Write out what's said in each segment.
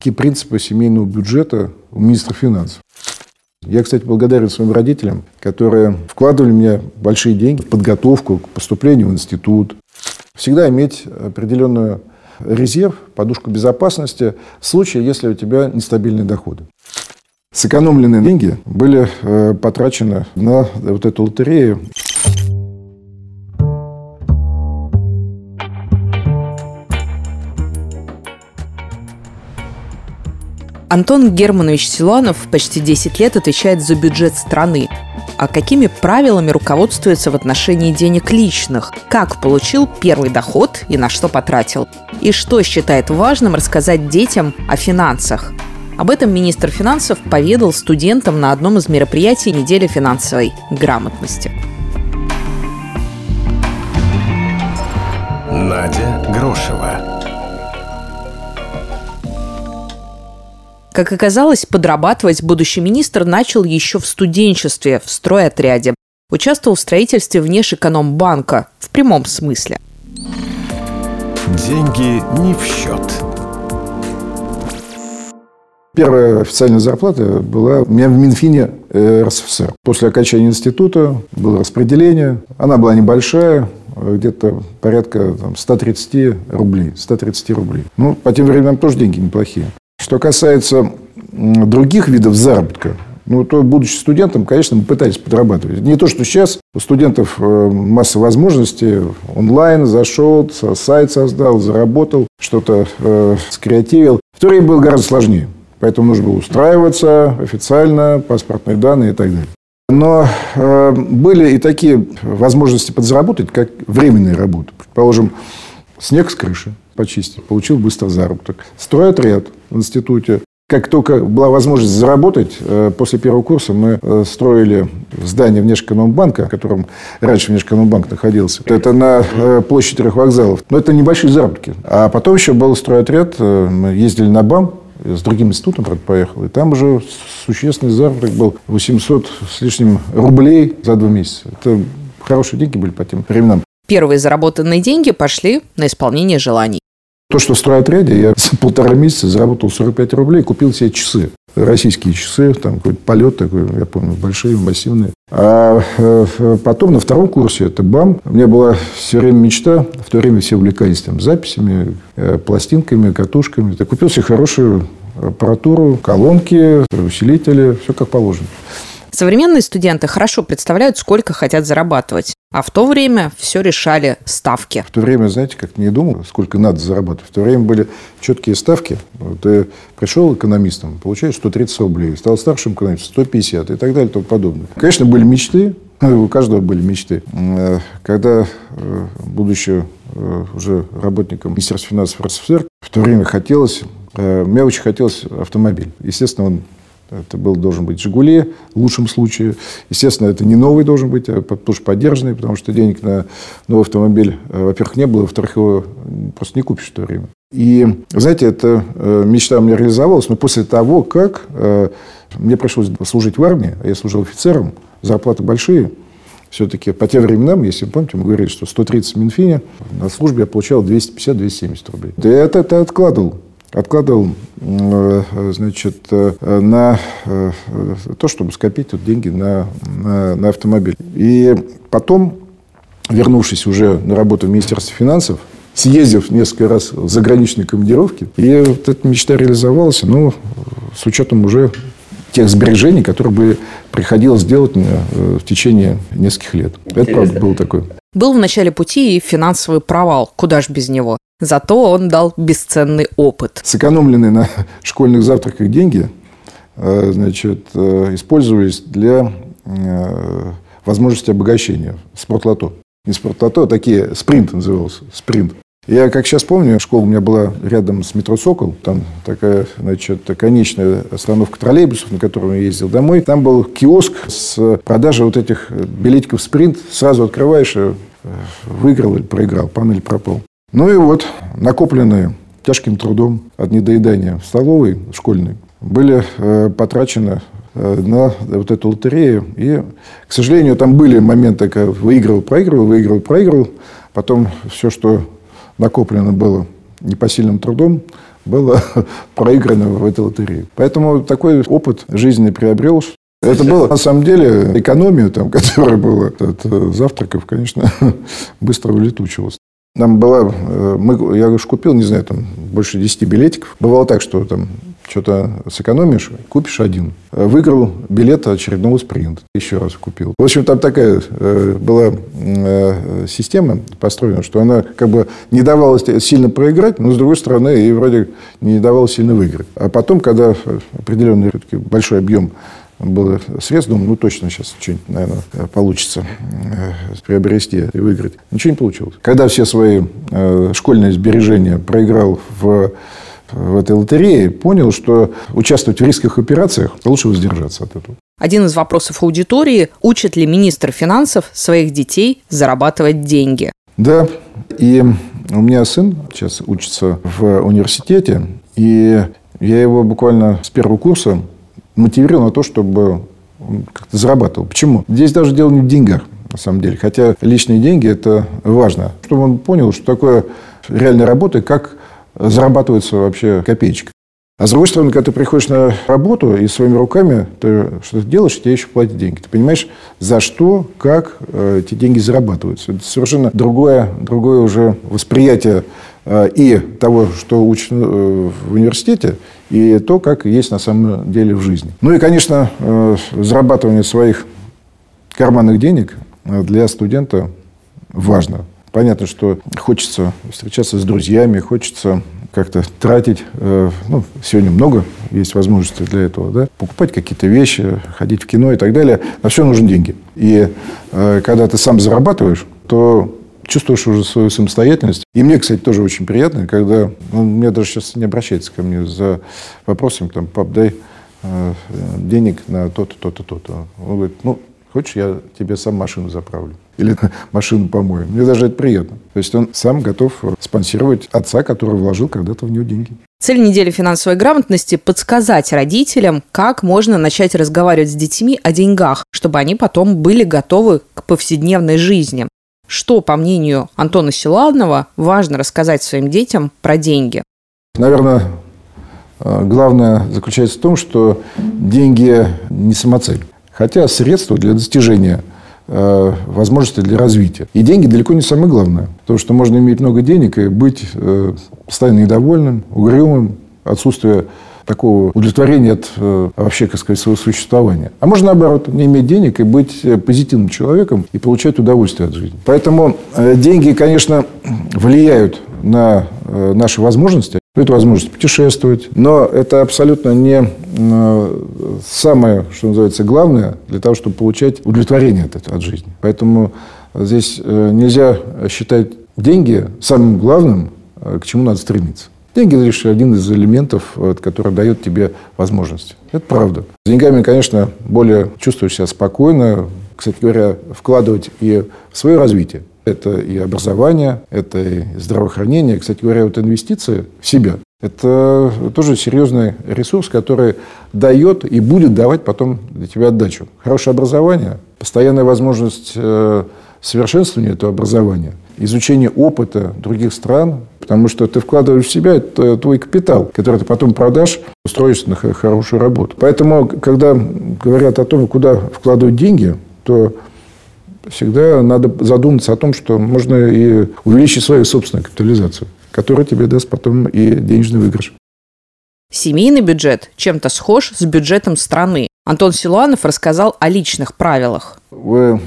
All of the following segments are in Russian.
Какие принципы семейного бюджета у министра финансов? Я, кстати, благодарен своим родителям, которые вкладывали мне большие деньги в подготовку к поступлению в институт. Всегда иметь определенную резерв, подушку безопасности в случае, если у тебя нестабильные доходы. Сэкономленные деньги были э, потрачены на вот эту лотерею. Антон Германович Силуанов почти 10 лет отвечает за бюджет страны. А какими правилами руководствуется в отношении денег личных? Как получил первый доход и на что потратил? И что считает важным рассказать детям о финансах? Об этом министр финансов поведал студентам на одном из мероприятий недели финансовой грамотности. Надя Грошева. Как оказалось, подрабатывать будущий министр начал еще в студенчестве, в стройотряде. Участвовал в строительстве внешэкономбанка, в прямом смысле. Деньги не в счет. Первая официальная зарплата была у меня в Минфине э, РСФСР. После окончания института было распределение. Она была небольшая, где-то порядка там, 130 рублей. 130 рублей. Ну, по тем временам тоже деньги неплохие. Что касается других видов заработка, ну, то, будучи студентом, конечно, мы пытались подрабатывать. Не то, что сейчас у студентов э, масса возможностей. Онлайн зашел, сайт создал, заработал, что-то э, скреативил. В то время было гораздо сложнее. Поэтому нужно было устраиваться официально, паспортные данные и так далее. Но э, были и такие возможности подзаработать, как временная работа. Предположим, снег с крыши почистить, получил быстро заработок. Стройотряд в институте. Как только была возможность заработать, э, после первого курса мы э, строили здание Внешэкономбанка, в котором раньше Внешэкономбанк находился. Это на э, площади трех вокзалов. Но это небольшие заработки. А потом еще был стройотряд. Мы ездили на БАМ, с другим институтом, правда, поехал. И там уже существенный заработок был 800 с лишним рублей за два месяца. Это хорошие деньги были по тем временам. Первые заработанные деньги пошли на исполнение желаний. То, что в стройотряде, я за полтора месяца заработал 45 рублей, купил себе часы. Российские часы, там какой-то полет такой, я помню, большие, массивные. А э, потом на втором курсе, это БАМ, у меня была все время мечта, в то время все увлекались там записями, э, пластинками, катушками. Я купил себе хорошую аппаратуру, колонки, усилители, все как положено. Современные студенты хорошо представляют, сколько хотят зарабатывать. А в то время все решали ставки. В то время, знаете, как не думал, сколько надо зарабатывать. В то время были четкие ставки. Ты пришел экономистом, получаешь 130 рублей. Стал старшим экономистом 150 и так далее и тому подобное. Конечно, были мечты. У каждого были мечты. Э, когда, э, будучи э, уже работником Министерства финансов РСФСР, в то время хотелось, мне очень хотелось автомобиль. Естественно, он это был, должен быть «Жигули» в лучшем случае. Естественно, это не новый должен быть, а тоже поддержанный, потому что денег на новый автомобиль, э, во-первых, не было, во-вторых, его просто не купишь в то время. И, знаете, эта э, мечта у меня реализовалась, но после того, как э, мне пришлось служить в армии, а я служил офицером, зарплаты большие, все-таки по тем временам, если вы помните, мы говорили, что 130 в Минфине, на службе я получал 250-270 рублей. Я это, это откладывал откладывал э, значит, э, на э, то, чтобы скопить вот деньги на, на, на автомобиль. И потом, вернувшись уже на работу в Министерстве финансов, съездив несколько раз в заграничные командировки, и вот эта мечта реализовалась, но с учетом уже тех сбережений, которые бы приходилось делать в течение нескольких лет. Интересно. Это правда было такое. Был в начале пути и финансовый провал. Куда ж без него? Зато он дал бесценный опыт. Сэкономленные на школьных завтраках деньги э, значит, э, использовались для э, возможности обогащения. Спортлото. Не спортлото, а такие, спринт назывался, спринт. Я, как сейчас помню, школа у меня была рядом с метро «Сокол». Там такая, значит, конечная остановка троллейбусов, на котором я ездил домой. Там был киоск с продажей вот этих билетиков «Спринт». Сразу открываешь, выиграл или проиграл, пан или пропал. Ну и вот, накопленные тяжким трудом от недоедания в столовой школьной, были э, потрачены э, на вот эту лотерею. И, к сожалению, там были моменты, когда выигрывал, проигрывал, выигрывал, проигрывал. Потом все, что накоплено было непосильным трудом, было проиграно в этой лотерее. Поэтому такой опыт жизненный приобрел. Это было, на самом деле, экономию, там, которая была от э, завтраков, конечно, быстро улетучивалась. Нам была, э, мы, я уж купил, не знаю, там больше 10 билетиков. Бывало так, что там что-то сэкономишь, купишь один. Выиграл билет очередного спринта. Еще раз купил. В общем, там такая э, была э, система построена, что она как бы не давала сильно проиграть, но, с другой стороны, и вроде не давала сильно выиграть. А потом, когда определенный большой объем было средств, думаю, ну точно сейчас что-нибудь, наверное, получится э, приобрести и выиграть. Ничего не получилось. Когда все свои э, школьные сбережения проиграл в в этой лотерее, понял, что участвовать в рисковых операциях лучше воздержаться от этого. Один из вопросов аудитории – учит ли министр финансов своих детей зарабатывать деньги? Да, и у меня сын сейчас учится в университете, и я его буквально с первого курса мотивировал на то, чтобы он как-то зарабатывал. Почему? Здесь даже дело не в деньгах, на самом деле. Хотя личные деньги – это важно. Чтобы он понял, что такое реальная работа, как зарабатывается вообще копеечка. А с другой стороны, когда ты приходишь на работу и своими руками ты что-то делаешь, тебе еще платят деньги. Ты понимаешь, за что, как э, эти деньги зарабатываются. Это совершенно другое, другое уже восприятие э, и того, что учат э, в университете, и то, как есть на самом деле в жизни. Ну и, конечно, зарабатывание своих карманных денег для студента важно. Понятно, что хочется встречаться с друзьями, хочется как-то тратить. Э, ну, сегодня много есть возможностей для этого. Да? Покупать какие-то вещи, ходить в кино и так далее. На все нужны деньги. И э, когда ты сам зарабатываешь, то чувствуешь уже свою самостоятельность. И мне, кстати, тоже очень приятно, когда он ну, мне даже сейчас не обращается ко мне за вопросом, там, пап, дай э, денег на то-то, то-то, то-то. Он говорит, ну, хочешь, я тебе сам машину заправлю или машину помою. Мне даже это приятно. То есть он сам готов спонсировать отца, который вложил когда-то в него деньги. Цель недели финансовой грамотности – подсказать родителям, как можно начать разговаривать с детьми о деньгах, чтобы они потом были готовы к повседневной жизни. Что, по мнению Антона Силанова, важно рассказать своим детям про деньги? Наверное, э, главное заключается в том, что деньги не самоцель, хотя средство для достижения – Э, возможности для развития. И деньги далеко не самое главное. Потому что можно иметь много денег и быть э, постоянно недовольным, угрюмым, отсутствие такого удовлетворения от э, вообще, как сказать, своего существования. А можно, наоборот, не иметь денег и быть позитивным человеком и получать удовольствие от жизни. Поэтому деньги, конечно, влияют на наши возможности. Это возможность путешествовать. Но это абсолютно не самое, что называется, главное для того, чтобы получать удовлетворение от, от жизни. Поэтому здесь э, нельзя считать деньги самым главным, э, к чему надо стремиться. Деньги – это лишь один из элементов, который дает тебе возможность. Это правда. С деньгами, конечно, более чувствуешь себя спокойно. Кстати говоря, вкладывать и в свое развитие. Это и образование, это и здравоохранение. Кстати говоря, вот инвестиции в себя это тоже серьезный ресурс, который дает и будет давать потом для тебя отдачу. Хорошее образование, постоянная возможность э, совершенствования этого образования, изучение опыта других стран, потому что ты вкладываешь в себя, это твой капитал, который ты потом продашь, устроишься на хорошую работу. Поэтому, когда говорят о том, куда вкладывать деньги, то всегда надо задуматься о том, что можно и увеличить свою собственную капитализацию который тебе даст потом и денежный выигрыш. Семейный бюджет чем-то схож с бюджетом страны. Антон Силуанов рассказал о личных правилах. Вы,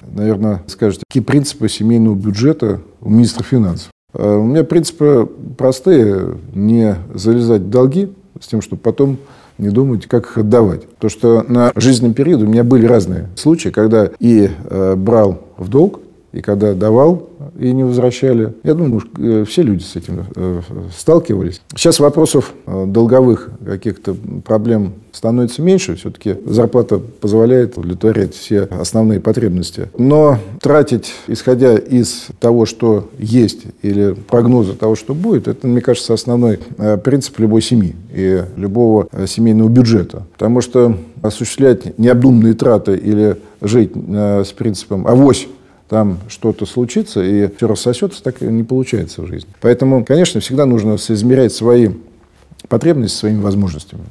наверное, скажете, какие принципы семейного бюджета у министра финансов? А у меня принципы простые. Не залезать в долги с тем, чтобы потом не думать, как их отдавать. То, что на жизненном периоде у меня были разные случаи, когда и э, брал в долг, и когда давал и не возвращали. Я думаю, э, все люди с этим э, сталкивались. Сейчас вопросов э, долговых каких-то проблем становится меньше. Все-таки зарплата позволяет удовлетворять все основные потребности. Но тратить, исходя из того, что есть, или прогноза того, что будет, это, мне кажется, основной принцип любой семьи и любого семейного бюджета. Потому что осуществлять необдуманные траты или жить с принципом «авось там что-то случится, и все рассосется, так не получается в жизни. Поэтому, конечно, всегда нужно соизмерять свои потребности своими возможностями.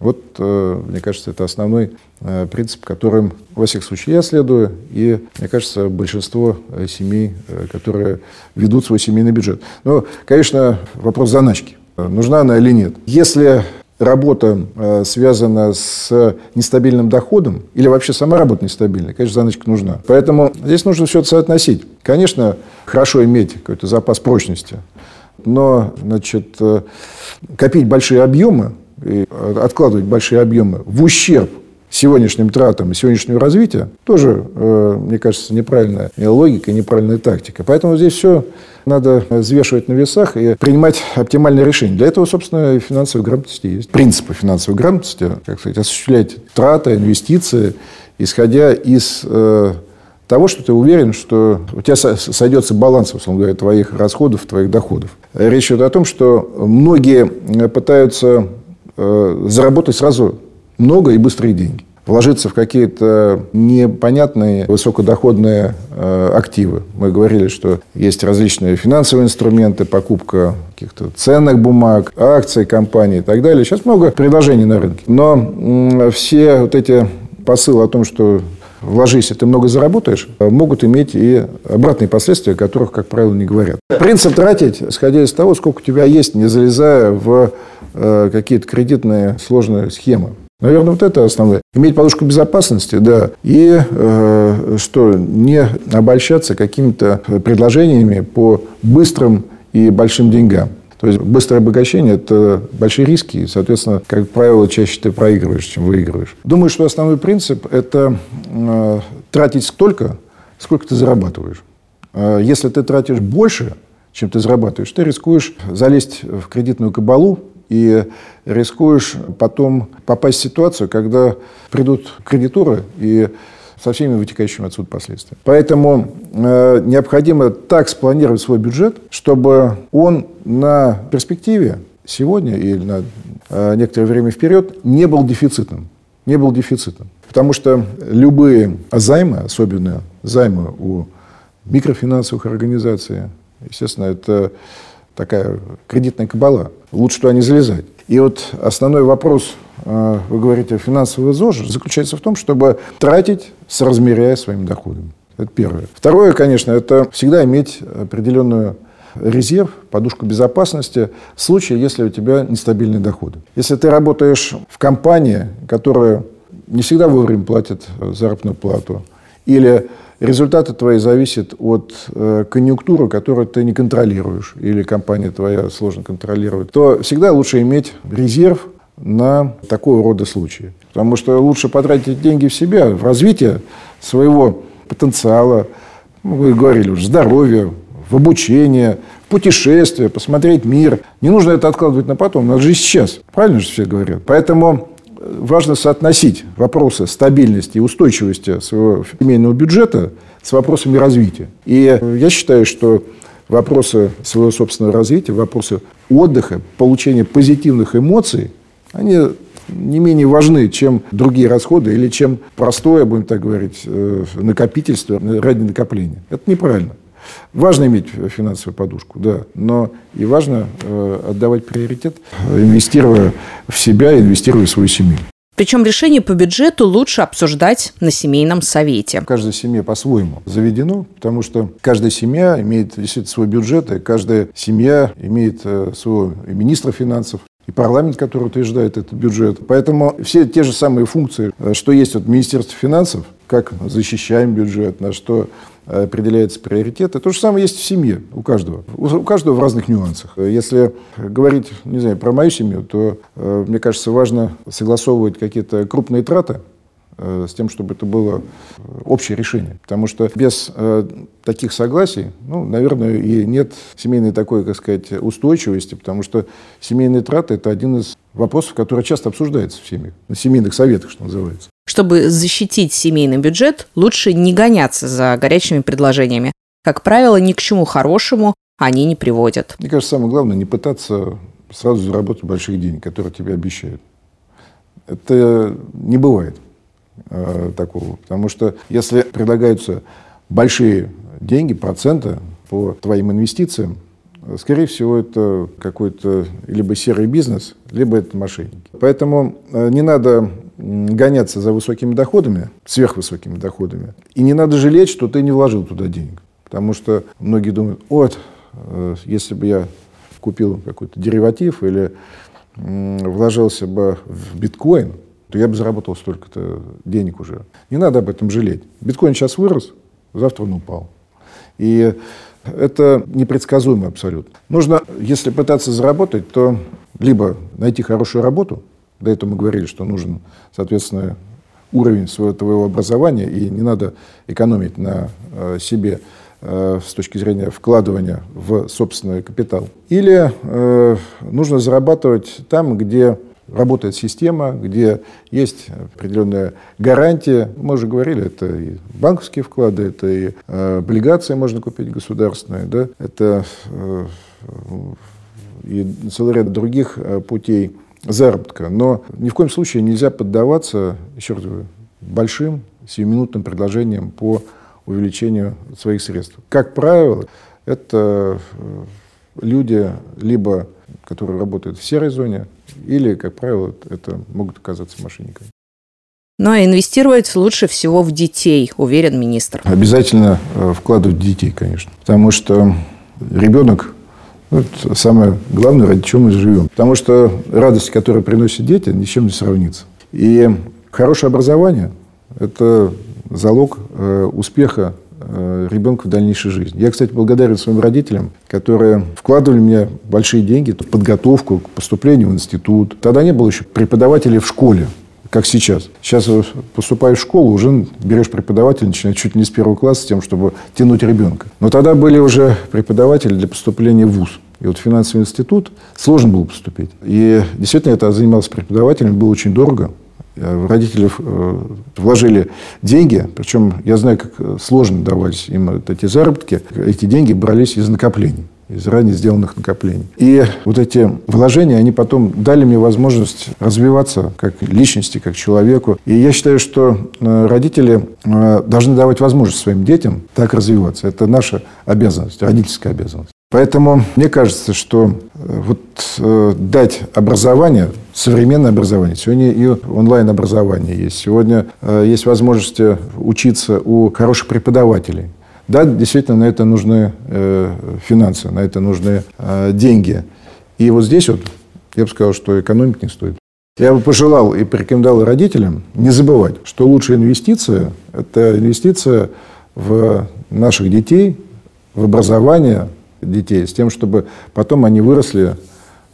Вот, э, мне кажется, это основной э, принцип, которым, во всех случаях, я следую, и, мне кажется, большинство э, семей, которые ведут свой семейный бюджет. Но, конечно, вопрос заначки. Нужна она или нет? Если работа связана с нестабильным доходом, или вообще сама работа нестабильная, конечно, заначка нужна. Поэтому здесь нужно все это соотносить. Конечно, хорошо иметь какой-то запас прочности, но, значит, копить большие объемы и откладывать большие объемы в ущерб сегодняшним тратам и сегодняшнему развитию, тоже, э, мне кажется, неправильная логика и неправильная тактика. Поэтому здесь все надо взвешивать на весах и принимать оптимальные решения. Для этого, собственно, и финансовая грамотность есть. Принципы финансовой грамотности, как сказать, осуществлять траты, инвестиции, исходя из э, того, что ты уверен, что у тебя сойдется баланс, условно говоря, твоих расходов, твоих доходов. Речь идет о том, что многие пытаются Э, заработать сразу много и быстрые деньги. Вложиться в какие-то непонятные высокодоходные э, активы. Мы говорили, что есть различные финансовые инструменты, покупка каких-то ценных бумаг, акций компаний и так далее. Сейчас много предложений на рынке. Но все вот эти посылы о том, что вложись, и ты много заработаешь, могут иметь и обратные последствия, о которых, как правило, не говорят. Принцип тратить, исходя из того, сколько у тебя есть, не залезая в Э, какие-то кредитные сложные схемы. Наверное, вот это основное. Иметь подушку безопасности, да. И э, что, не обольщаться какими-то предложениями по быстрым и большим деньгам. То есть быстрое обогащение – это большие риски, и, соответственно, как правило, чаще ты проигрываешь, чем выигрываешь. Думаю, что основной принцип – это э, тратить столько, сколько ты зарабатываешь. Э, если ты тратишь больше, чем ты зарабатываешь, ты рискуешь залезть в кредитную кабалу, и рискуешь потом попасть в ситуацию, когда придут кредиторы и со всеми вытекающими отсюда последствиями. Поэтому э, необходимо так спланировать свой бюджет, чтобы он на перспективе сегодня или на э, некоторое время вперед не был дефицитным. Не был дефицитом. Потому что любые займы, особенно займы у микрофинансовых организаций, естественно, это такая кредитная кабала. Лучше туда не залезать. И вот основной вопрос, э, вы говорите, финансового ЗОЖ, заключается в том, чтобы тратить, соразмеряя своими доходами. Это первое. Второе, конечно, это всегда иметь определенную резерв, подушку безопасности в случае, если у тебя нестабильные доходы. Если ты работаешь в компании, которая не всегда вовремя платит заработную плату, или Результаты твои зависят от э, конъюнктуры, которую ты не контролируешь, или компания твоя сложно контролирует, то всегда лучше иметь резерв на такого рода случаи. Потому что лучше потратить деньги в себя, в развитие своего потенциала, ну, вы говорили уже, здоровья, в обучение, в путешествие, посмотреть мир. Не нужно это откладывать на потом, надо же сейчас. Правильно же все говорят? Поэтому важно соотносить вопросы стабильности и устойчивости своего семейного бюджета с вопросами развития. И я считаю, что вопросы своего собственного развития, вопросы отдыха, получения позитивных эмоций, они не менее важны, чем другие расходы или чем простое, будем так говорить, э, накопительство ради накопления. Это неправильно. Важно иметь финансовую подушку, да, но и важно э, отдавать приоритет, инвестируя в себя, инвестируя в свою семью. Причем решение по бюджету лучше обсуждать на семейном совете. В каждой семье по-своему заведено, потому что каждая семья имеет действительно свой бюджет, и каждая семья имеет э, своего министра финансов, и парламент, который утверждает этот бюджет. Поэтому все те же самые функции, э, что есть от Министерства финансов, как защищаем бюджет, на что определяется приоритет. То же самое есть в семье у каждого. У каждого в разных нюансах. Если говорить, не знаю, про мою семью, то, э, мне кажется, важно согласовывать какие-то крупные траты э, с тем, чтобы это было общее решение. Потому что без э, таких согласий, ну, наверное, и нет семейной такой, как сказать, устойчивости, потому что семейные траты – это один из вопросов, который часто обсуждается в семьях, на семейных советах, что называется. Чтобы защитить семейный бюджет, лучше не гоняться за горячими предложениями. Как правило, ни к чему хорошему они не приводят. Мне кажется, самое главное не пытаться сразу заработать больших денег, которые тебе обещают. Это не бывает э, такого. Потому что если предлагаются большие деньги, проценты по твоим инвестициям, скорее всего, это какой-то либо серый бизнес, либо это мошенники. Поэтому э, не надо гоняться за высокими доходами, сверхвысокими доходами. И не надо жалеть, что ты не вложил туда денег. Потому что многие думают, вот, э, если бы я купил какой-то дериватив или вложился бы в биткоин, то я бы заработал столько-то денег уже. Не надо об этом жалеть. Биткоин сейчас вырос, завтра он упал. И это непредсказуемо абсолютно. Нужно, если пытаться заработать, то либо найти хорошую работу, до этого мы говорили, что нужен, соответственно, уровень своего образования, и не надо экономить на э, себе э, с точки зрения вкладывания в собственный капитал. Или э, нужно зарабатывать там, где работает система, где есть определенная гарантия. Мы уже говорили, это и банковские вклады, это и э, облигации можно купить государственные, да, это э, и целый ряд других э, путей заработка. Но ни в коем случае нельзя поддаваться, еще раз говорю, большим сиюминутным предложениям по увеличению своих средств. Как правило, это э, люди либо которые работают в серой зоне, или, как правило, это могут оказаться мошенниками. А инвестировать лучше всего в детей, уверен министр. Обязательно э, вкладывать в детей, конечно. Потому что ребенок это самое главное, ради чего мы живем. Потому что радость, которую приносят дети, ни с чем не сравнится. И хорошее образование – это залог э, успеха Э, ребенка в дальнейшей жизни. Я, кстати, благодарен своим родителям, которые вкладывали в меня большие деньги, подготовку к поступлению в институт. Тогда не было еще преподавателей в школе, как сейчас. Сейчас поступаешь в школу, уже берешь преподавателя, начинаешь чуть не с первого класса, тем, чтобы тянуть ребенка. Но тогда были уже преподаватели для поступления в ВУЗ. И вот финансовый институт сложно было поступить. И действительно, это занимался преподавателем, было очень дорого. Родители э, вложили деньги, причем я знаю, как сложно давались им эти заработки. Эти деньги брались из накоплений из ранее сделанных накоплений. И вот эти вложения, они потом дали мне возможность развиваться как личности, как человеку. И я считаю, что э, родители должны давать возможность своим детям так развиваться. Это наша обязанность, родительская обязанность. Поэтому мне кажется, что э, вот э, дать образование, современное образование, сегодня и онлайн-образование есть, сегодня э, есть возможность учиться у хороших преподавателей. Да, действительно, на это нужны э, финансы, на это нужны э, деньги. И вот здесь вот я бы сказал, что экономить не стоит. Я бы пожелал и порекомендовал родителям не забывать, что лучшая инвестиция – это инвестиция в наших детей, в образование, детей, с тем, чтобы потом они выросли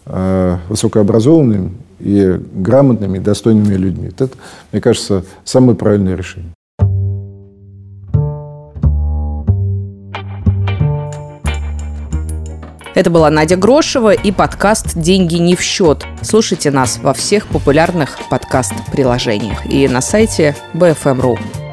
э, высокообразованными и грамотными, достойными людьми. Это, мне кажется, самое правильное решение. Это была Надя Грошева и подкаст «Деньги не в счет». Слушайте нас во всех популярных подкаст-приложениях и на сайте BFM.ru.